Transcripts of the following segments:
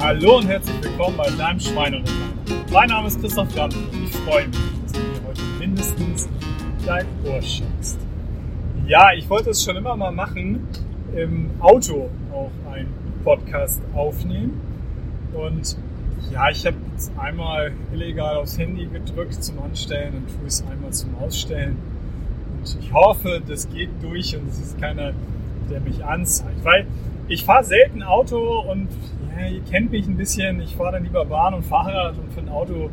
Hallo und herzlich willkommen bei deinem Schweinereporter. Mein Name ist Christoph Damm und ich freue mich, dass du mir heute mindestens dein Ohr schenkst. Ja, ich wollte es schon immer mal machen, im Auto auch einen Podcast aufnehmen. Und ja, ich habe jetzt einmal illegal aufs Handy gedrückt zum Anstellen und tue es einmal zum Ausstellen. Und ich hoffe, das geht durch und es ist keiner, der mich anzeigt. Weil ich fahre selten Auto und ja, ihr kennt mich ein bisschen. Ich fahre dann lieber Bahn und Fahrrad und finde Auto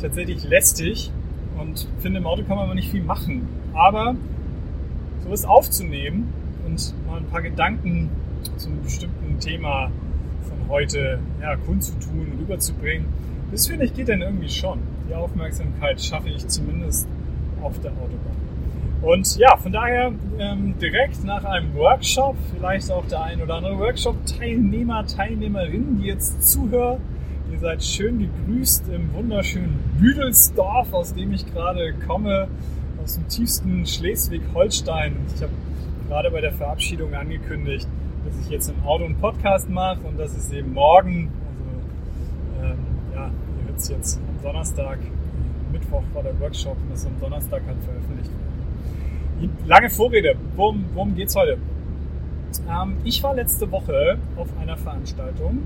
tatsächlich lästig. Und finde, im Auto kann man aber nicht viel machen. Aber sowas aufzunehmen und mal ein paar Gedanken zum bestimmten Thema von heute ja, kundzutun und rüberzubringen, das finde ich geht dann irgendwie schon. Die Aufmerksamkeit schaffe ich zumindest auf der Autobahn. Und ja, von daher ähm, direkt nach einem Workshop, vielleicht auch der ein oder andere Workshop-Teilnehmer, Teilnehmerin, die jetzt zuhört. Ihr seid schön gegrüßt im wunderschönen Büdelsdorf, aus dem ich gerade komme, aus dem tiefsten Schleswig-Holstein. Ich habe gerade bei der Verabschiedung angekündigt, dass ich jetzt im Auto einen Podcast mache und dass es eben morgen, also ähm, ja, ihr hört es jetzt am Donnerstag, Mittwoch war der Workshop und das am Donnerstag hat veröffentlicht wird. Lange Vorrede, worum, worum es heute? Ähm, ich war letzte Woche auf einer Veranstaltung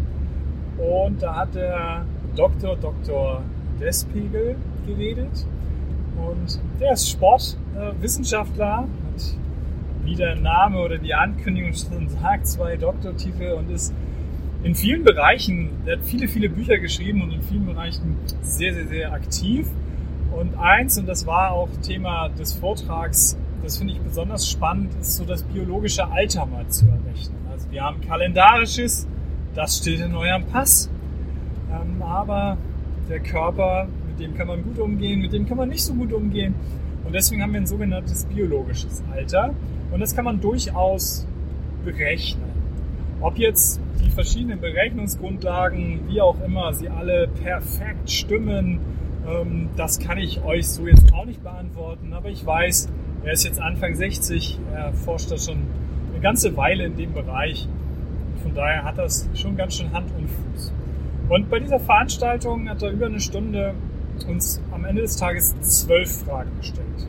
und da hat der Dr. Dr. Despegel geredet und der ist Sportwissenschaftler, äh, hat wie der Name oder die Ankündigung schon sagt, zwei Doktortitel und ist in vielen Bereichen, er hat viele, viele Bücher geschrieben und in vielen Bereichen sehr, sehr, sehr aktiv. Und eins, und das war auch Thema des Vortrags, das finde ich besonders spannend, ist so das biologische Alter mal zu errechnen. Also wir haben kalendarisches, das steht in eurem Pass. Ähm, aber der Körper, mit dem kann man gut umgehen, mit dem kann man nicht so gut umgehen. Und deswegen haben wir ein sogenanntes biologisches Alter. Und das kann man durchaus berechnen. Ob jetzt die verschiedenen Berechnungsgrundlagen, wie auch immer, sie alle perfekt stimmen, ähm, das kann ich euch so jetzt auch nicht beantworten. Aber ich weiß, er ist jetzt Anfang 60, er forscht da schon eine ganze Weile in dem Bereich. Von daher hat das schon ganz schön Hand und Fuß. Und bei dieser Veranstaltung hat er über eine Stunde uns am Ende des Tages zwölf Fragen gestellt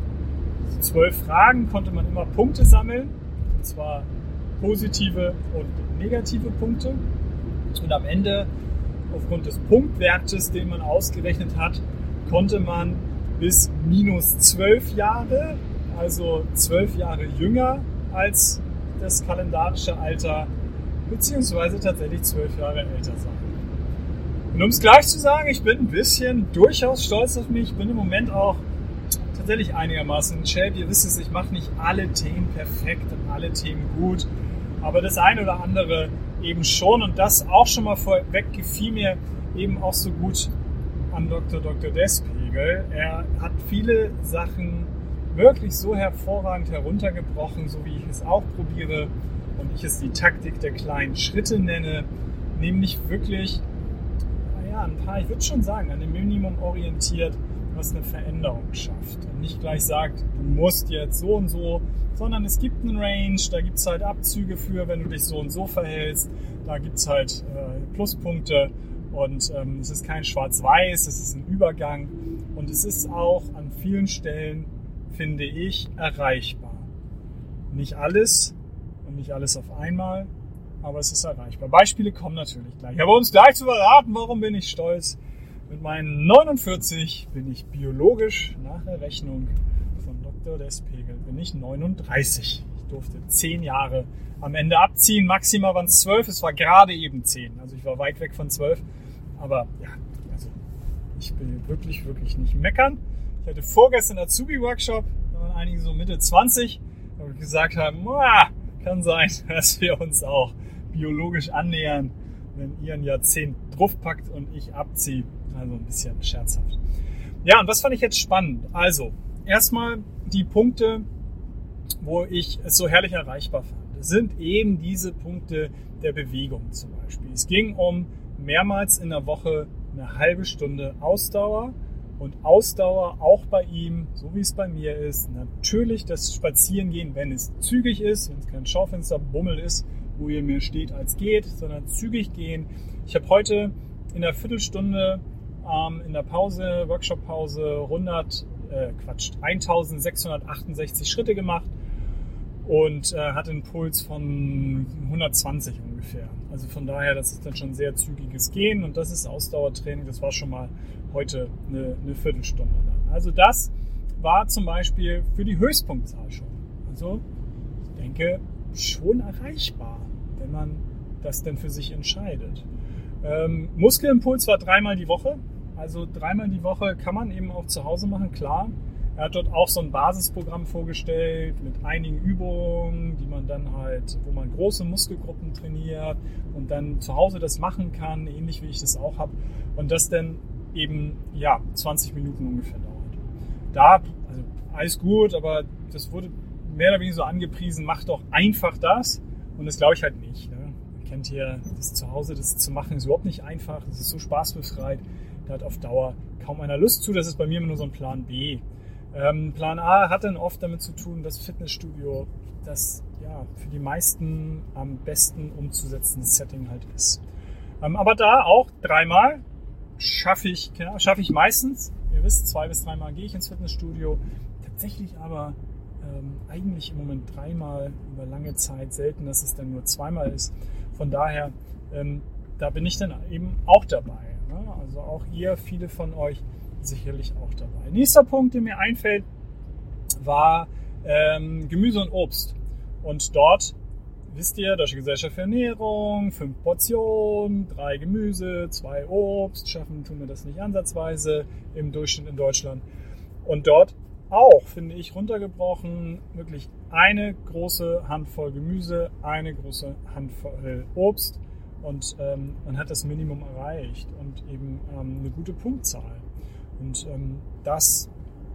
zwölf Fragen konnte man immer Punkte sammeln, und zwar positive und negative Punkte. Und am Ende, aufgrund des Punktwertes, den man ausgerechnet hat, konnte man bis minus zwölf Jahre, also zwölf Jahre jünger als das kalendarische Alter, beziehungsweise tatsächlich zwölf Jahre älter sein. Und um es gleich zu sagen, ich bin ein bisschen durchaus stolz auf mich. Ich bin im Moment auch tatsächlich einigermaßen in Shape. Ihr wisst es, ich mache nicht alle Themen perfekt und alle Themen gut, aber das eine oder andere eben schon und das auch schon mal vorweg gefiel mir eben auch so gut an Dr. Dr. Despegel. Er hat viele Sachen wirklich so hervorragend heruntergebrochen, so wie ich es auch probiere und ich es die Taktik der kleinen Schritte nenne, nämlich wirklich, naja, ein paar, ich würde schon sagen, an dem Minimum orientiert was eine Veränderung schafft. Und nicht gleich sagt, du musst jetzt so und so, sondern es gibt einen Range, da gibt es halt Abzüge für, wenn du dich so und so verhältst, da gibt es halt äh, Pluspunkte und ähm, es ist kein Schwarz-Weiß, es ist ein Übergang. Und es ist auch an vielen Stellen, finde ich, erreichbar. Nicht alles und nicht alles auf einmal, aber es ist erreichbar. Beispiele kommen natürlich gleich. Aber uns gleich zu verraten, warum bin ich stolz, mit meinen 49 bin ich biologisch nach Errechnung von Dr. Despegel bin ich 39. Ich durfte 10 Jahre am Ende abziehen. Maximal waren es 12. Es war gerade eben 10. Also ich war weit weg von 12. Aber ja, also ich will wirklich, wirklich nicht meckern. Ich hatte vorgestern Azubi-Workshop. Da waren einige so Mitte 20. Da gesagt haben, kann sein, dass wir uns auch biologisch annähern, wenn ihr ein Jahrzehnt draufpackt und ich abziehe. Also ein bisschen scherzhaft. Ja, und was fand ich jetzt spannend? Also, erstmal die Punkte, wo ich es so herrlich erreichbar fand, sind eben diese Punkte der Bewegung zum Beispiel. Es ging um mehrmals in der Woche eine halbe Stunde Ausdauer und Ausdauer auch bei ihm, so wie es bei mir ist, natürlich das Spazierengehen, wenn es zügig ist, wenn es kein Schaufensterbummel ist, wo ihr mehr steht als geht, sondern zügig gehen. Ich habe heute in der Viertelstunde ähm, in der Pause, Workshop-Pause 100, äh, Quatsch, 1668 Schritte gemacht und äh, hatte einen Puls von 120 ungefähr. Also von daher, das ist dann schon sehr zügiges Gehen und das ist Ausdauertraining. Das war schon mal heute eine, eine Viertelstunde. Dann. Also das war zum Beispiel für die Höchstpunktzahl schon. Also ich denke schon erreichbar, wenn man das denn für sich entscheidet. Ähm, Muskelimpuls war dreimal die Woche. Also dreimal die Woche kann man eben auch zu Hause machen, klar. Er hat dort auch so ein Basisprogramm vorgestellt mit einigen Übungen, die man dann halt, wo man große Muskelgruppen trainiert und dann zu Hause das machen kann, ähnlich wie ich das auch habe. Und das dann eben, ja, 20 Minuten ungefähr dauert. Da, also alles gut, aber das wurde mehr oder weniger so angepriesen, mach doch einfach das. Und das glaube ich halt nicht. Ne? Man kennt hier das zu Hause, das zu machen, ist überhaupt nicht einfach. Es ist so spaßbefreit. Da hat auf Dauer kaum einer Lust zu. Das ist bei mir immer nur so ein Plan B. Ähm, Plan A hat dann oft damit zu tun, dass Fitnessstudio das ja, für die meisten am besten umzusetzende Setting halt ist. Ähm, aber da auch dreimal schaffe ich, ja, schaffe ich meistens. Ihr wisst, zwei bis dreimal gehe ich ins Fitnessstudio. Tatsächlich aber ähm, eigentlich im Moment dreimal über lange Zeit selten, dass es dann nur zweimal ist. Von daher, ähm, da bin ich dann eben auch dabei. Ne? Also auch ihr, viele von euch sicherlich auch dabei. Nächster Punkt, der mir einfällt, war ähm, Gemüse und Obst. Und dort wisst ihr, Deutsche Gesellschaft für Ernährung, fünf Portionen, drei Gemüse, zwei Obst, schaffen tun wir das nicht ansatzweise im Durchschnitt in Deutschland. Und dort auch, finde ich, runtergebrochen, wirklich eine große Handvoll Gemüse, eine große Handvoll Obst und ähm, man hat das Minimum erreicht und eben ähm, eine gute Punktzahl. Und ähm, das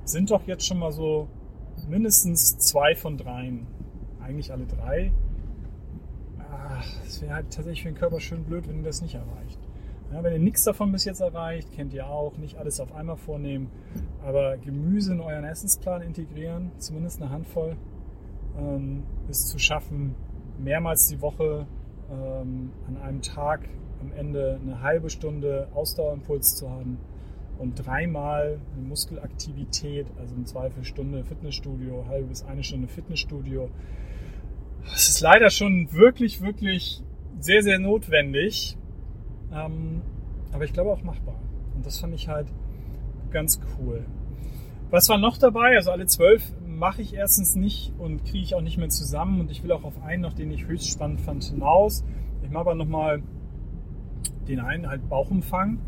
sind doch jetzt schon mal so mindestens zwei von dreien. Eigentlich alle drei. Es wäre halt tatsächlich für den Körper schön blöd, wenn ihr das nicht erreicht. Ja, wenn ihr nichts davon bis jetzt erreicht, kennt ihr auch, nicht alles auf einmal vornehmen, aber Gemüse in euren Essensplan integrieren, zumindest eine Handvoll, ähm, ist zu schaffen, mehrmals die Woche ähm, an einem Tag am Ende eine halbe Stunde Ausdauerimpuls zu haben und dreimal eine Muskelaktivität, also im Zweifel Stunde Fitnessstudio, halbe bis eine Stunde Fitnessstudio. Das ist leider schon wirklich, wirklich sehr, sehr notwendig. Ähm, aber ich glaube auch machbar. Und das fand ich halt ganz cool. Was war noch dabei? Also alle zwölf mache ich erstens nicht und kriege ich auch nicht mehr zusammen. Und ich will auch auf einen noch, den ich höchst spannend fand, hinaus. Ich mache aber nochmal den einen halt Bauchumfang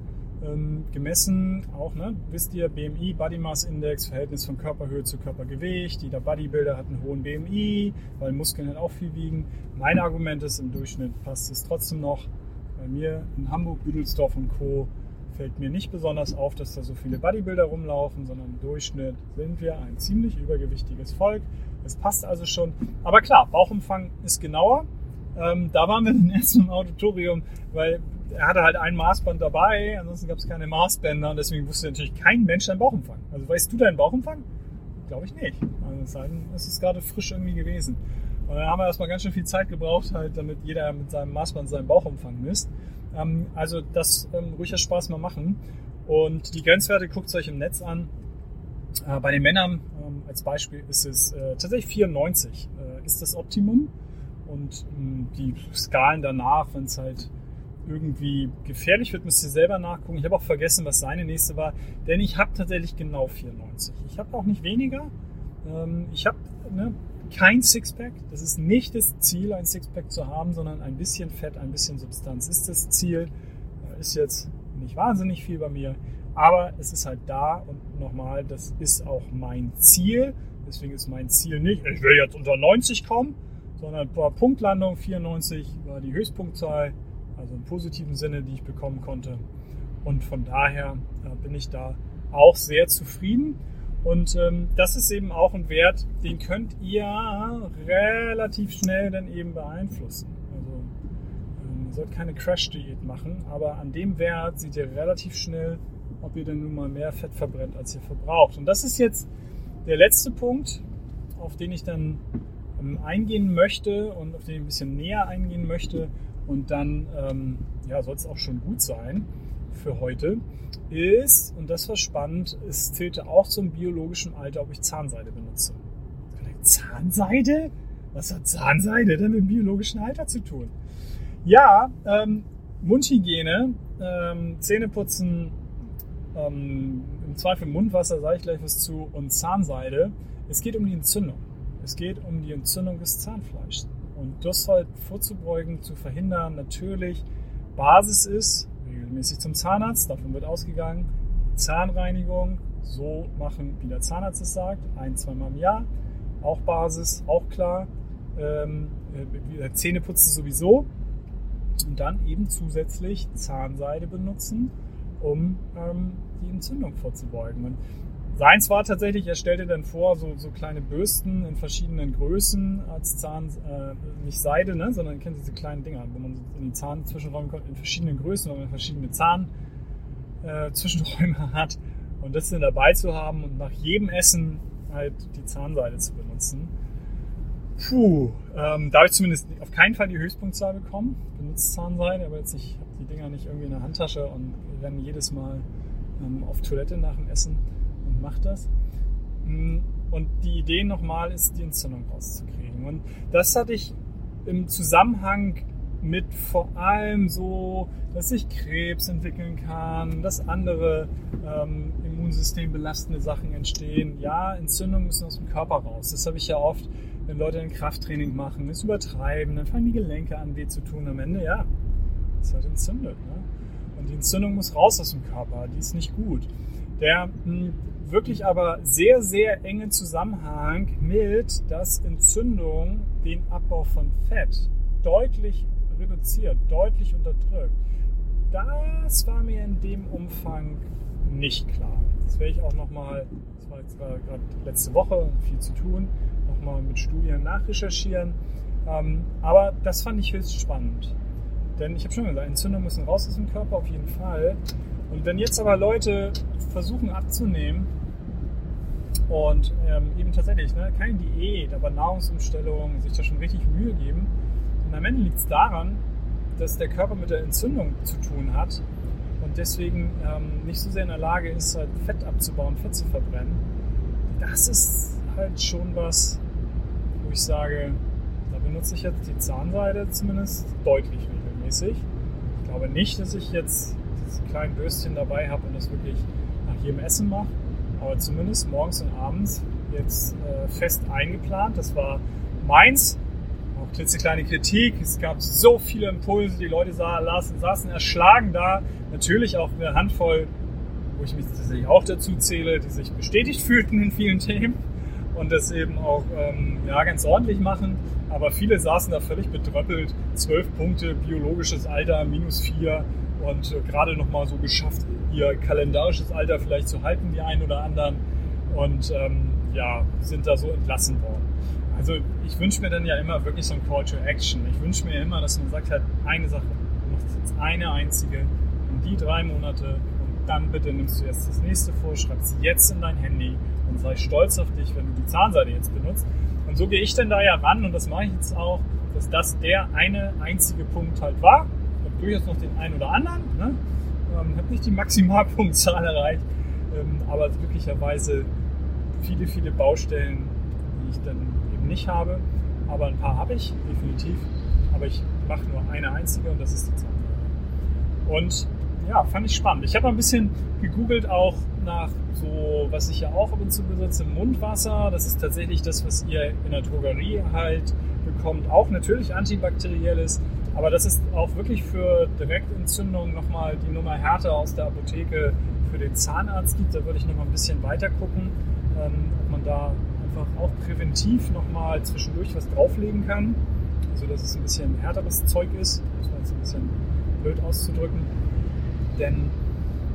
ähm, gemessen, auch, ne, wisst ihr, BMI, Body Mass Index, Verhältnis von Körperhöhe zu Körpergewicht. Jeder Bodybuilder hat einen hohen BMI, weil Muskeln halt auch viel wiegen. Mein Argument ist, im Durchschnitt passt es trotzdem noch. Bei mir in Hamburg, Büdelsdorf und Co. fällt mir nicht besonders auf, dass da so viele Bodybuilder rumlaufen, sondern im Durchschnitt sind wir ein ziemlich übergewichtiges Volk. Es passt also schon. Aber klar, Bauchumfang ist genauer. Ähm, da waren wir dann erst im Auditorium, weil er hatte halt ein Maßband dabei, ansonsten gab es keine Maßbänder und deswegen wusste natürlich kein Mensch deinen Bauchumfang. Also weißt du deinen Bauchumfang? Glaube ich nicht. Also es ist gerade frisch irgendwie gewesen. Und dann haben wir erstmal ganz schön viel Zeit gebraucht, halt, damit jeder mit seinem Maßband seinen Bauchumfang misst. Ähm, also das ähm, ruhig Spaß mal machen. Und die Grenzwerte guckt es euch im Netz an. Äh, bei den Männern ähm, als Beispiel ist es äh, tatsächlich 94 äh, ist das Optimum. Und ähm, die Skalen danach, wenn es halt irgendwie gefährlich wird, müsst ihr selber nachgucken. Ich habe auch vergessen, was seine nächste war, denn ich habe tatsächlich genau 94. Ich habe auch nicht weniger. Ähm, ich habe ne, kein Sixpack. Das ist nicht das Ziel, ein Sixpack zu haben, sondern ein bisschen Fett, ein bisschen Substanz ist das Ziel. Ist jetzt nicht wahnsinnig viel bei mir, aber es ist halt da und nochmal, das ist auch mein Ziel. Deswegen ist mein Ziel nicht, ich will jetzt unter 90 kommen, sondern Punktlandung 94 war die Höchstpunktzahl also im positiven Sinne, die ich bekommen konnte. Und von daher äh, bin ich da auch sehr zufrieden. Und ähm, das ist eben auch ein Wert, den könnt ihr relativ schnell dann eben beeinflussen. Also ähm, ihr sollt keine Crash-Diät machen, aber an dem Wert seht ihr relativ schnell, ob ihr denn nun mal mehr Fett verbrennt, als ihr verbraucht. Und das ist jetzt der letzte Punkt, auf den ich dann ähm, eingehen möchte und auf den ich ein bisschen näher eingehen möchte. Und dann ähm, ja, soll es auch schon gut sein für heute. Ist, und das war spannend, es zählte auch zum biologischen Alter, ob ich Zahnseide benutze. Zahnseide? Was hat Zahnseide denn mit dem biologischen Alter zu tun? Ja, ähm, Mundhygiene, ähm, Zähneputzen, ähm, im Zweifel Mundwasser, sage ich gleich was zu, und Zahnseide. Es geht um die Entzündung. Es geht um die Entzündung des Zahnfleisches. Und das halt vorzubeugen, zu verhindern, natürlich Basis ist, regelmäßig zum Zahnarzt, davon wird ausgegangen, Zahnreinigung, so machen, wie der Zahnarzt es sagt, ein, zweimal im Jahr, auch Basis, auch klar. Ähm, äh, Zähne putzen sowieso, und dann eben zusätzlich Zahnseide benutzen, um ähm, die Entzündung vorzubeugen. Und seins war tatsächlich, er stellte dann vor, so, so kleine Bürsten in verschiedenen Größen als Zahn, äh, nicht Seide, ne, sondern kennt diese kleinen Dinger, wo man in die Zahnzwischenräume kommt, in verschiedenen Größen, wo man verschiedene Zahnzwischenräume äh, hat. Und das dann dabei zu haben und nach jedem Essen halt die Zahnseide zu benutzen. Puh, ähm, da habe ich zumindest auf keinen Fall die Höchstpunktzahl bekommen. Benutzt Zahnseide, aber jetzt ich habe die Dinger nicht irgendwie in der Handtasche und renne jedes Mal ähm, auf Toilette nach dem Essen und mache das. Mm, und die Idee nochmal ist, die Entzündung rauszukriegen. Und das hatte ich im Zusammenhang mit vor allem so, dass sich Krebs entwickeln kann, dass andere ähm, Immunsystem Sachen entstehen. Ja, Entzündungen müssen aus dem Körper raus. Das habe ich ja oft wenn Leute ein Krafttraining machen, es übertreiben, dann fangen die Gelenke an weh zu tun. Am Ende, ja, ist halt entzündet. Ne? Und die Entzündung muss raus aus dem Körper, die ist nicht gut. Der mh, hm, wirklich aber sehr, sehr enge Zusammenhang mit, dass Entzündung den Abbau von Fett deutlich reduziert, deutlich unterdrückt. Das war mir in dem Umfang nicht klar. Das werde ich auch nochmal, das war jetzt gerade letzte Woche, viel zu tun, nochmal mit Studien nachrecherchieren. Ähm, aber das fand ich höchst spannend. Denn ich habe schon gesagt, Entzündungen müssen raus aus dem Körper auf jeden Fall. Und wenn jetzt aber Leute versuchen abzunehmen und ähm, eben tatsächlich ne, keine Diät, aber Nahrungsumstellung, sich da schon richtig Mühe geben, und am Ende liegt es daran, dass der Körper mit der Entzündung zu tun hat und deswegen ähm, nicht so sehr in der Lage ist, halt Fett abzubauen, Fett zu verbrennen. Das ist halt schon was, wo ich sage, da benutze ich jetzt die Zahnseide zumindest deutlich regelmäßig. Ich glaube nicht, dass ich jetzt dieses kleine Bürstchen dabei habe und das wirklich nach jedem Essen mache, aber zumindest morgens und abends jetzt äh, fest eingeplant. Das war meins. Auch klitzekleine Kritik. Es gab so viele Impulse. Die Leute saßen, saßen erschlagen da. Natürlich auch eine Handvoll, wo ich mich tatsächlich auch dazu zähle, die sich bestätigt fühlten in vielen Themen und das eben auch ähm, ja, ganz ordentlich machen. Aber viele saßen da völlig betröppelt. Zwölf Punkte, biologisches Alter, minus vier und äh, gerade noch mal so geschafft, ihr kalendarisches Alter vielleicht zu halten, die einen oder anderen. Und ähm, ja, sind da so entlassen worden. Also ich wünsche mir dann ja immer wirklich so ein Call to Action. Ich wünsche mir immer, dass man sagt halt eine Sache, du machst jetzt eine einzige in die drei Monate und dann bitte nimmst du jetzt das nächste vor, schreibst jetzt in dein Handy und sei stolz auf dich, wenn du die Zahnseide jetzt benutzt. Und so gehe ich dann da ja ran und das mache ich jetzt auch, dass das der eine einzige Punkt halt war. Durchaus noch den einen oder anderen. Ne? Ähm, habe nicht die Maximalpunktzahl erreicht, ähm, aber glücklicherweise viele, viele Baustellen, die ich dann eben nicht habe. Aber ein paar habe ich, definitiv. Aber ich mache nur eine einzige und das ist die Zahnseide. Und ja, fand ich spannend. Ich habe ein bisschen gegoogelt auch nach so, was ich ja auch ab und zu besitze, Mundwasser. Das ist tatsächlich das, was ihr in der Drogerie halt bekommt. Auch natürlich antibakterielles, aber das ist auch wirklich für Direktentzündung nochmal die Nummer härter aus der Apotheke für den Zahnarzt gibt. Da würde ich nochmal ein bisschen weiter gucken, ähm, ob man da einfach auch präventiv nochmal zwischendurch was drauflegen kann. Also dass es ein bisschen härteres Zeug ist, muss man jetzt ein bisschen blöd auszudrücken. Denn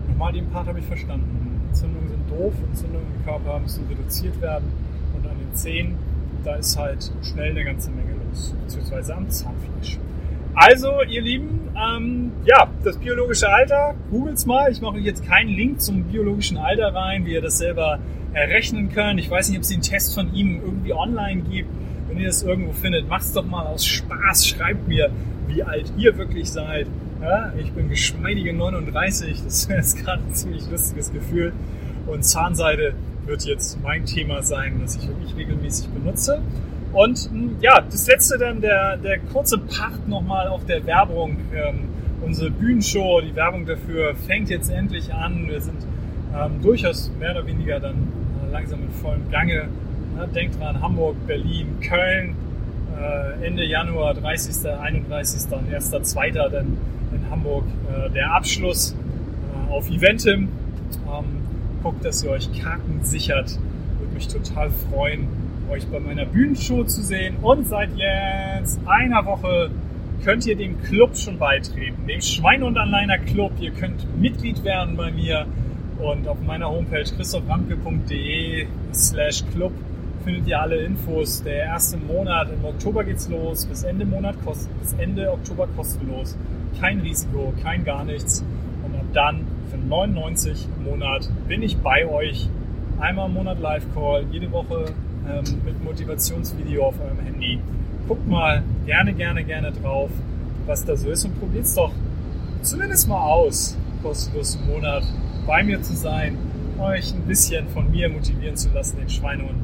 nochmal den Part habe ich verstanden. Entzündungen sind doof, Entzündungen im Körper müssen reduziert werden und an den Zähnen, da ist halt schnell eine ganze Menge los, beziehungsweise am Zahnfleisch. Also, ihr Lieben, ähm, ja, das biologische Alter, googelt's mal. Ich mache euch jetzt keinen Link zum biologischen Alter rein, wie ihr das selber errechnen könnt. Ich weiß nicht, ob es den Test von ihm irgendwie online gibt. Wenn ihr es irgendwo findet, macht es doch mal aus Spaß. Schreibt mir, wie alt ihr wirklich seid. Ja, ich bin geschmeidige 39, das ist gerade ein ziemlich lustiges Gefühl. Und Zahnseide wird jetzt mein Thema sein, das ich wirklich regelmäßig benutze. Und ja, das letzte dann, der, der kurze Part nochmal auf der Werbung. Ähm, unsere Bühnenshow, die Werbung dafür fängt jetzt endlich an. Wir sind ähm, durchaus mehr oder weniger dann äh, langsam in vollem Gange. Ja, denkt dran, Hamburg, Berlin, Köln, äh, Ende Januar, 30., 31. und 1.2. dann in Hamburg äh, der Abschluss äh, auf Eventim. Ähm, guckt, dass ihr euch Karten sichert. Würde mich total freuen, euch bei meiner Bühnenshow zu sehen. Und seit jetzt einer Woche könnt ihr dem Club schon beitreten, dem Schwein und Anleiner Club. Ihr könnt Mitglied werden bei mir und auf meiner Homepage christophramke.de slash club findet ihr alle Infos. Der erste Monat im Oktober geht's los, bis Ende Monat kost bis Ende Oktober kostenlos. Kein Risiko, kein gar nichts. Und ab dann für 99 im Monat bin ich bei euch. Einmal im Monat Live-Call, jede Woche ähm, mit Motivationsvideo auf eurem Handy. Guckt mal gerne, gerne, gerne drauf, was da so ist und probiert es doch zumindest mal aus, kostenlos im Monat bei mir zu sein, euch ein bisschen von mir motivieren zu lassen, den Schweinehund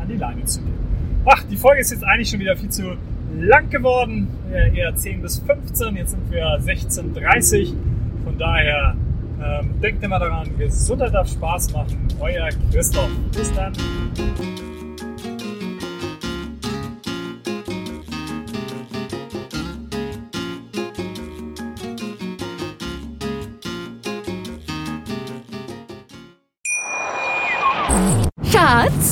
an die Leine zu nehmen. Ach, die Folge ist jetzt eigentlich schon wieder viel zu lang geworden, eher 10 bis 15, jetzt sind wir 16.30 Von daher ähm, denkt immer daran, Gesundheit darf Spaß machen. Euer Christoph. Bis dann.